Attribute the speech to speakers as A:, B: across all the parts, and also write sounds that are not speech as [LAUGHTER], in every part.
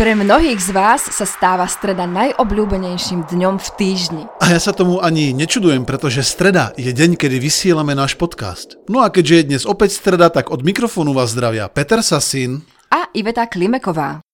A: Pre mnohých z vás sa stáva streda najobľúbenejším dňom v týždni.
B: A ja sa tomu ani nečudujem, pretože streda je deň, kedy vysielame náš podcast. No a keďže je dnes opäť streda, tak od mikrofónu vás zdravia Peter Sasin
A: a Iveta Klimeková.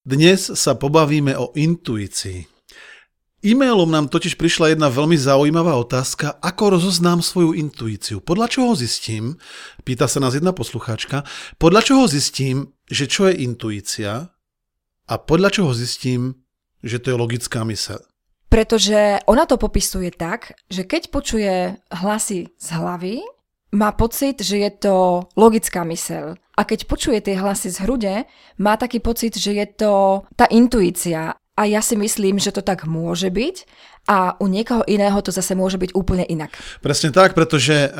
B: Dnes sa pobavíme o intuícii. E-mailom nám totiž prišla jedna veľmi zaujímavá otázka, ako rozoznám svoju intuíciu. Podľa čoho zistím, pýta sa nás jedna poslucháčka, podľa čoho zistím, že čo je intuícia a podľa čoho zistím, že to je logická myseľ?
A: Pretože ona to popisuje tak, že keď počuje hlasy z hlavy, má pocit, že je to logická myseľ. A keď počuje tie hlasy z hrude, má taký pocit, že je to tá intuícia. A ja si myslím, že to tak môže byť a u niekoho iného to zase môže byť úplne inak.
B: Presne tak, pretože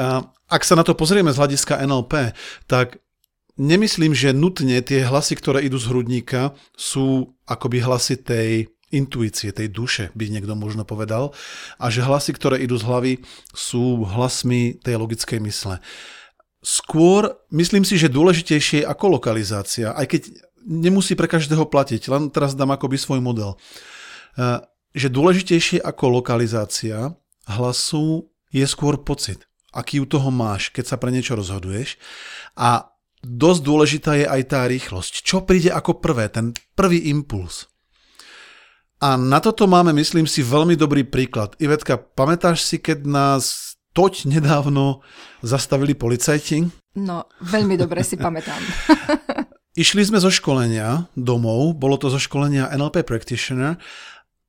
B: ak sa na to pozrieme z hľadiska NLP, tak nemyslím, že nutne tie hlasy, ktoré idú z hrudníka, sú akoby hlasy tej intuície, tej duše, by niekto možno povedal, a že hlasy, ktoré idú z hlavy, sú hlasmi tej logickej mysle. Skôr myslím si, že dôležitejšie je ako lokalizácia, aj keď nemusí pre každého platiť, len teraz dám akoby svoj model. E, že dôležitejšie ako lokalizácia hlasu je skôr pocit, aký u toho máš, keď sa pre niečo rozhoduješ. A dosť dôležitá je aj tá rýchlosť. Čo príde ako prvé, ten prvý impuls. A na toto máme, myslím si, veľmi dobrý príklad. Ivetka, pamätáš si, keď nás toť nedávno zastavili policajti?
A: No, veľmi dobre si pamätám. [LAUGHS]
B: Išli sme zo školenia domov, bolo to zo školenia NLP Practitioner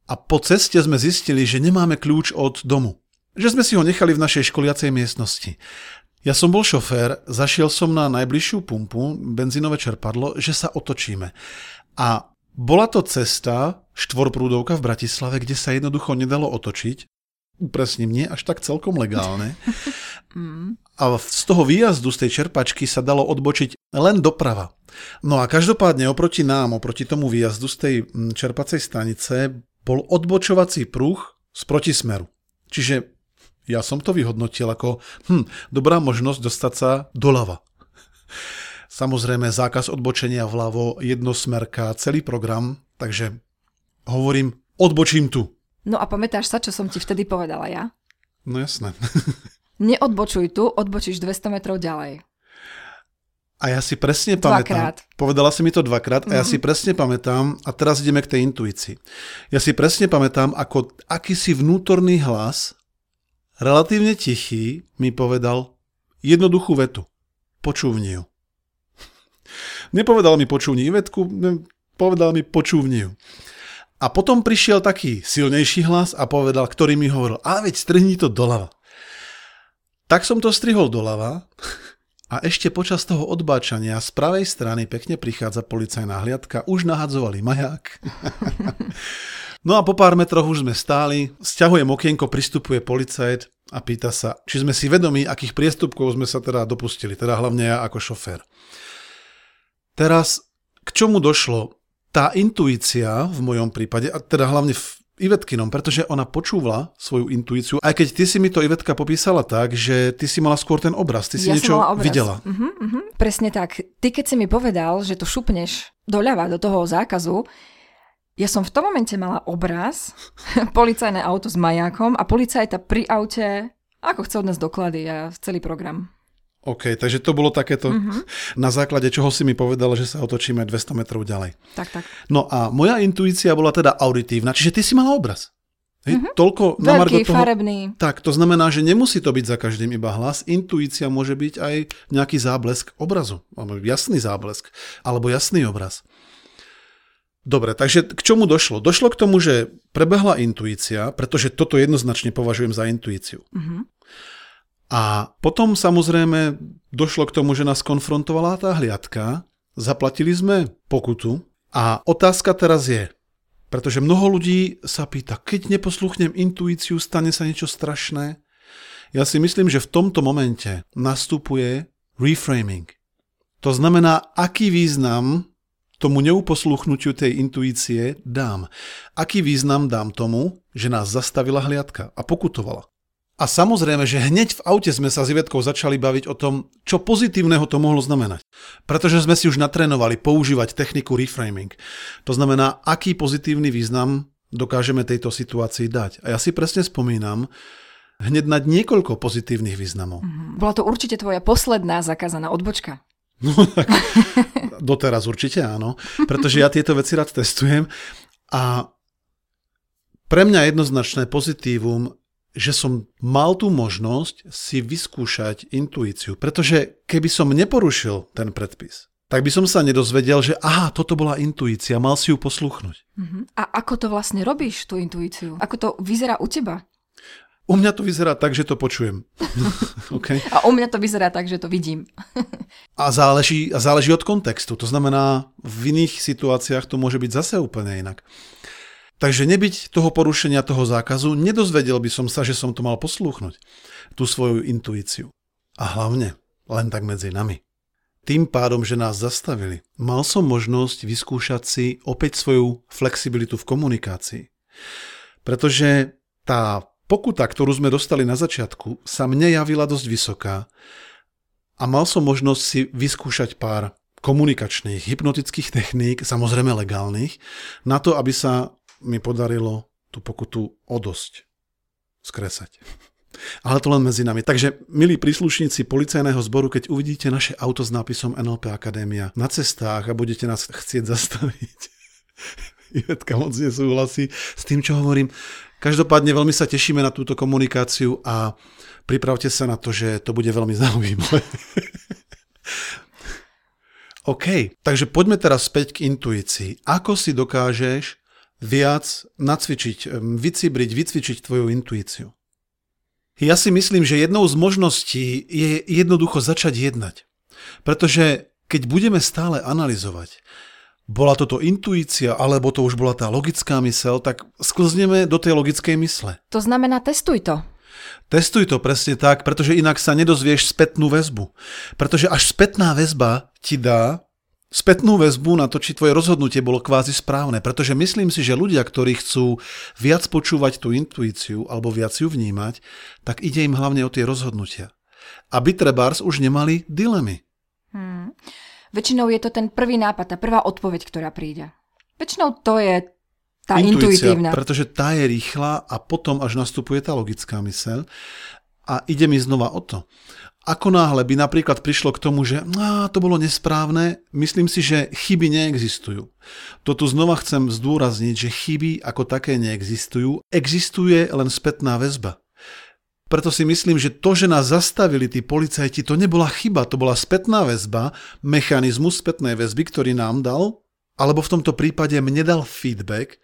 B: a po ceste sme zistili, že nemáme kľúč od domu. Že sme si ho nechali v našej školiacej miestnosti. Ja som bol šofér, zašiel som na najbližšiu pumpu, benzínové čerpadlo, že sa otočíme. A bola to cesta, štvorprúdovka v Bratislave, kde sa jednoducho nedalo otočiť. Upresním, nie až tak celkom legálne. [LAUGHS] A z toho výjazdu z tej čerpačky sa dalo odbočiť len doprava. No a každopádne oproti nám, oproti tomu výjazdu z tej mm, čerpacej stanice, bol odbočovací pruh z protismeru. Čiže ja som to vyhodnotil ako hm, dobrá možnosť dostať sa doľava. Samozrejme zákaz odbočenia vľavo, jednosmerka, celý program, takže hovorím, odbočím tu.
A: No a pamätáš sa, čo som ti vtedy povedala ja?
B: No jasné. [LAUGHS]
A: Neodbočuj tu, odbočíš 200 metrov ďalej.
B: A ja si presne pamätám. Dvakrát. Povedala si mi to dvakrát a ja si mhm. presne pamätám, a teraz ideme k tej intuícii. Ja si presne pamätám, ako akýsi vnútorný hlas relatívne tichý, mi povedal jednoduchú vetu. Počúvni ju. [LAUGHS] Nepovedal mi počúvni vetku, povedal mi počúvni ju. A potom prišiel taký silnejší hlas a povedal, ktorý mi hovoril, a veď strhni to doľava. Tak som to strihol doľava a ešte počas toho odbáčania z pravej strany pekne prichádza policajná hliadka, už nahadzovali maják. [LAUGHS] No a po pár metroch už sme stáli, sťahujem okienko, pristupuje policajt a pýta sa, či sme si vedomi, akých priestupkov sme sa teda dopustili, teda hlavne ja ako šofér. Teraz, k čomu došlo? Tá intuícia v mojom prípade, a teda hlavne v Ivetkinom, pretože ona počúvala svoju intuíciu, aj keď ty si mi to Ivetka popísala tak, že ty si mala skôr ten obraz, ty si ja niečo videla.
A: Uh-huh, uh-huh. Presne tak. Ty keď si mi povedal, že to šupneš doľava do toho zákazu, ja som v tom momente mala obraz, [LAUGHS] policajné auto s majákom a policajta pri aute, ako chce od nás doklady a celý program.
B: OK, takže to bolo takéto, mm-hmm. na základe čoho si mi povedala, že sa otočíme 200 metrov ďalej.
A: Tak, tak.
B: No a moja intuícia bola teda auditívna, čiže ty si mala obraz. Hej, mm-hmm. Toľko
A: na Veľký, toho, farebný.
B: Tak, to znamená, že nemusí to byť za každým iba hlas. Intuícia môže byť aj nejaký záblesk obrazu, alebo jasný záblesk, alebo jasný obraz. Dobre, takže k čomu došlo? Došlo k tomu, že prebehla intuícia, pretože toto jednoznačne považujem za intuíciu. Uh-huh. A potom samozrejme došlo k tomu, že nás konfrontovala tá hliadka, zaplatili sme pokutu a otázka teraz je, pretože mnoho ľudí sa pýta, keď neposluchnem intuíciu, stane sa niečo strašné? Ja si myslím, že v tomto momente nastupuje reframing. To znamená, aký význam tomu neuposluchnutiu tej intuície dám. Aký význam dám tomu, že nás zastavila hliadka a pokutovala. A samozrejme, že hneď v aute sme sa s Ivetkou začali baviť o tom, čo pozitívneho to mohlo znamenať. Pretože sme si už natrénovali používať techniku reframing. To znamená, aký pozitívny význam dokážeme tejto situácii dať. A ja si presne spomínam, hneď na niekoľko pozitívnych významov.
A: Mhm. Bola to určite tvoja posledná zakázaná odbočka. [LAUGHS]
B: No tak, doteraz určite áno, pretože ja tieto veci rád testujem a pre mňa jednoznačné pozitívum, že som mal tú možnosť si vyskúšať intuíciu, pretože keby som neporušil ten predpis, tak by som sa nedozvedel, že aha, toto bola intuícia, mal si ju posluchnúť.
A: Uh-huh. A ako to vlastne robíš, tú intuíciu? Ako to vyzerá u teba?
B: U mňa to vyzerá tak, že to počujem. [LAUGHS]
A: okay. A u mňa to vyzerá tak, že to vidím. [LAUGHS]
B: a, záleží, a záleží od kontextu. To znamená, v iných situáciách to môže byť zase úplne inak. Takže nebyť toho porušenia toho zákazu, nedozvedel by som sa, že som to mal poslúchnuť. Tú svoju intuíciu. A hlavne, len tak medzi nami. Tým pádom, že nás zastavili, mal som možnosť vyskúšať si opäť svoju flexibilitu v komunikácii. Pretože tá Pokuta, ktorú sme dostali na začiatku, sa mne javila dosť vysoká a mal som možnosť si vyskúšať pár komunikačných, hypnotických techník, samozrejme legálnych, na to, aby sa mi podarilo tú pokutu o dosť skresať. Ale to len medzi nami. Takže, milí príslušníci policajného zboru, keď uvidíte naše auto s nápisom NLP Akadémia na cestách a budete nás chcieť zastaviť, Ivetka moc nesúhlasí s tým, čo hovorím. Každopádne veľmi sa tešíme na túto komunikáciu a pripravte sa na to, že to bude veľmi zaujímavé. [LAUGHS] OK, takže poďme teraz späť k intuícii. Ako si dokážeš viac nacvičiť, vycibriť, vycvičiť tvoju intuíciu? Ja si myslím, že jednou z možností je jednoducho začať jednať. Pretože keď budeme stále analyzovať, bola toto intuícia, alebo to už bola tá logická mysel, tak sklzneme do tej logickej mysle.
A: To znamená, testuj to.
B: Testuj to presne tak, pretože inak sa nedozvieš spätnú väzbu. Pretože až spätná väzba ti dá spätnú väzbu na to, či tvoje rozhodnutie bolo kvázi správne. Pretože myslím si, že ľudia, ktorí chcú viac počúvať tú intuíciu alebo viac ju vnímať, tak ide im hlavne o tie rozhodnutia. Aby trebárs už nemali dilemy. Hmm.
A: Väčšinou je to ten prvý nápad, tá prvá odpoveď, ktorá príde. Väčšinou to je tá Intuícia, intuitívna.
B: Pretože tá je rýchla a potom až nastupuje tá logická myseľ. A ide mi znova o to. Ako náhle by napríklad prišlo k tomu, že á, to bolo nesprávne, myslím si, že chyby neexistujú. To tu znova chcem zdôrazniť, že chyby ako také neexistujú, existuje len spätná väzba. Preto si myslím, že to, že nás zastavili tí policajti, to nebola chyba, to bola spätná väzba, mechanizmus spätnej väzby, ktorý nám dal, alebo v tomto prípade mne dal feedback,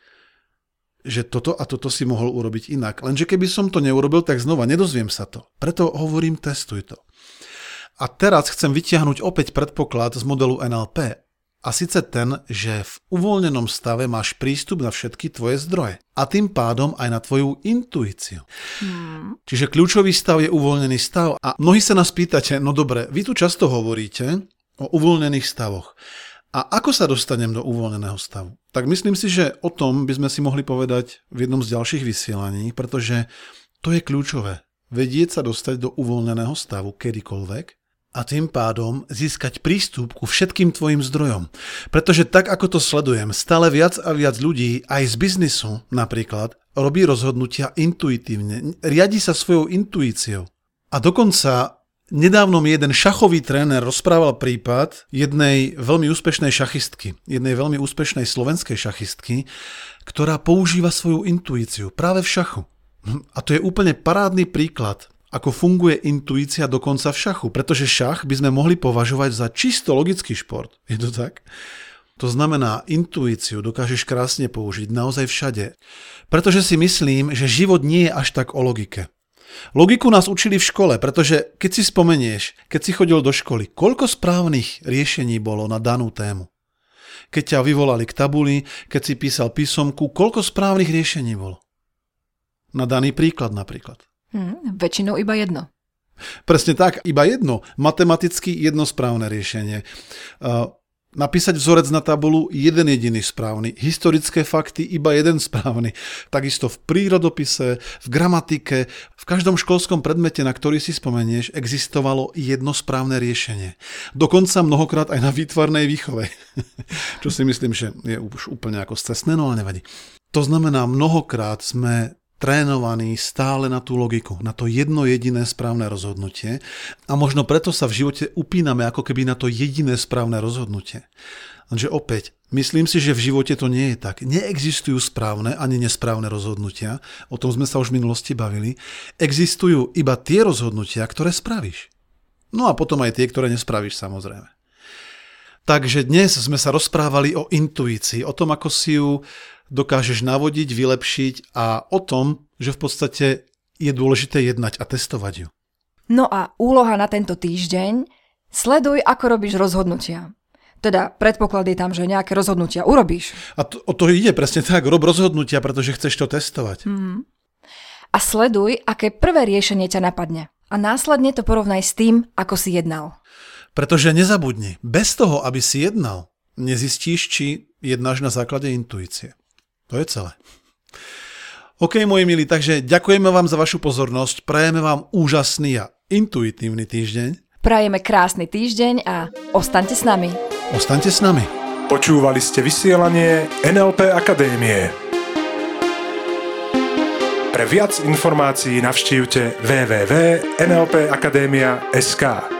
B: že toto a toto si mohol urobiť inak. Lenže keby som to neurobil, tak znova nedozviem sa to. Preto hovorím, testuj to. A teraz chcem vytiahnuť opäť predpoklad z modelu NLP a síce ten, že v uvoľnenom stave máš prístup na všetky tvoje zdroje. A tým pádom aj na tvoju intuíciu. Hmm. Čiže kľúčový stav je uvoľnený stav. A mnohí sa nás pýtate, no dobre, vy tu často hovoríte o uvoľnených stavoch. A ako sa dostanem do uvoľneného stavu? Tak myslím si, že o tom by sme si mohli povedať v jednom z ďalších vysielaní, pretože to je kľúčové. Vedieť sa dostať do uvoľneného stavu kedykoľvek a tým pádom získať prístup ku všetkým tvojim zdrojom. Pretože tak, ako to sledujem, stále viac a viac ľudí, aj z biznisu napríklad, robí rozhodnutia intuitívne, riadi sa svojou intuíciou. A dokonca nedávno mi jeden šachový tréner rozprával prípad jednej veľmi úspešnej šachistky, jednej veľmi úspešnej slovenskej šachistky, ktorá používa svoju intuíciu práve v šachu. A to je úplne parádny príklad ako funguje intuícia dokonca v šachu, pretože šach by sme mohli považovať za čisto logický šport. [LAUGHS] Je to tak? To znamená, intuíciu dokážeš krásne použiť naozaj všade. Pretože si myslím, že život nie je až tak o logike. Logiku nás učili v škole, pretože keď si spomenieš, keď si chodil do školy, koľko správnych riešení bolo na danú tému. Keď ťa vyvolali k tabuli, keď si písal písomku, koľko správnych riešení bolo. Na daný príklad napríklad.
A: Hmm, väčšinou iba jedno.
B: Presne tak, iba jedno, matematicky jedno správne riešenie. Napísať vzorec na tabulu jeden jediný správny, historické fakty iba jeden správny. Takisto v prírodopise, v gramatike, v každom školskom predmete, na ktorý si spomenieš, existovalo jedno správne riešenie. Dokonca mnohokrát aj na výtvarnej výchove. [LAUGHS] Čo si myslím, že je už úplne ako stresné, no ale nevadí. To znamená, mnohokrát sme trénovaní stále na tú logiku, na to jedno jediné správne rozhodnutie a možno preto sa v živote upíname ako keby na to jediné správne rozhodnutie. Lenže opäť, myslím si, že v živote to nie je tak. Neexistujú správne ani nesprávne rozhodnutia, o tom sme sa už v minulosti bavili. Existujú iba tie rozhodnutia, ktoré spravíš. No a potom aj tie, ktoré nespravíš samozrejme. Takže dnes sme sa rozprávali o intuícii, o tom, ako si ju dokážeš navodiť, vylepšiť a o tom, že v podstate je dôležité jednať a testovať ju.
A: No a úloha na tento týždeň, sleduj, ako robíš rozhodnutia. Teda predpoklad je tam, že nejaké rozhodnutia urobíš.
B: A to, o to ide presne tak, rob rozhodnutia, pretože chceš to testovať.
A: Mm-hmm. A sleduj, aké prvé riešenie ťa napadne. A následne to porovnaj s tým, ako si jednal.
B: Pretože nezabudni, bez toho, aby si jednal, nezistíš, či jednáš na základe intuície. To je celé. OK, moji milí, takže ďakujeme vám za vašu pozornosť, prajeme vám úžasný a intuitívny týždeň.
A: Prajeme krásny týždeň a ostaňte s nami.
B: Ostaňte s nami.
C: Počúvali ste vysielanie NLP Akadémie. Pre viac informácií navštívte www.nlpakademia.sk.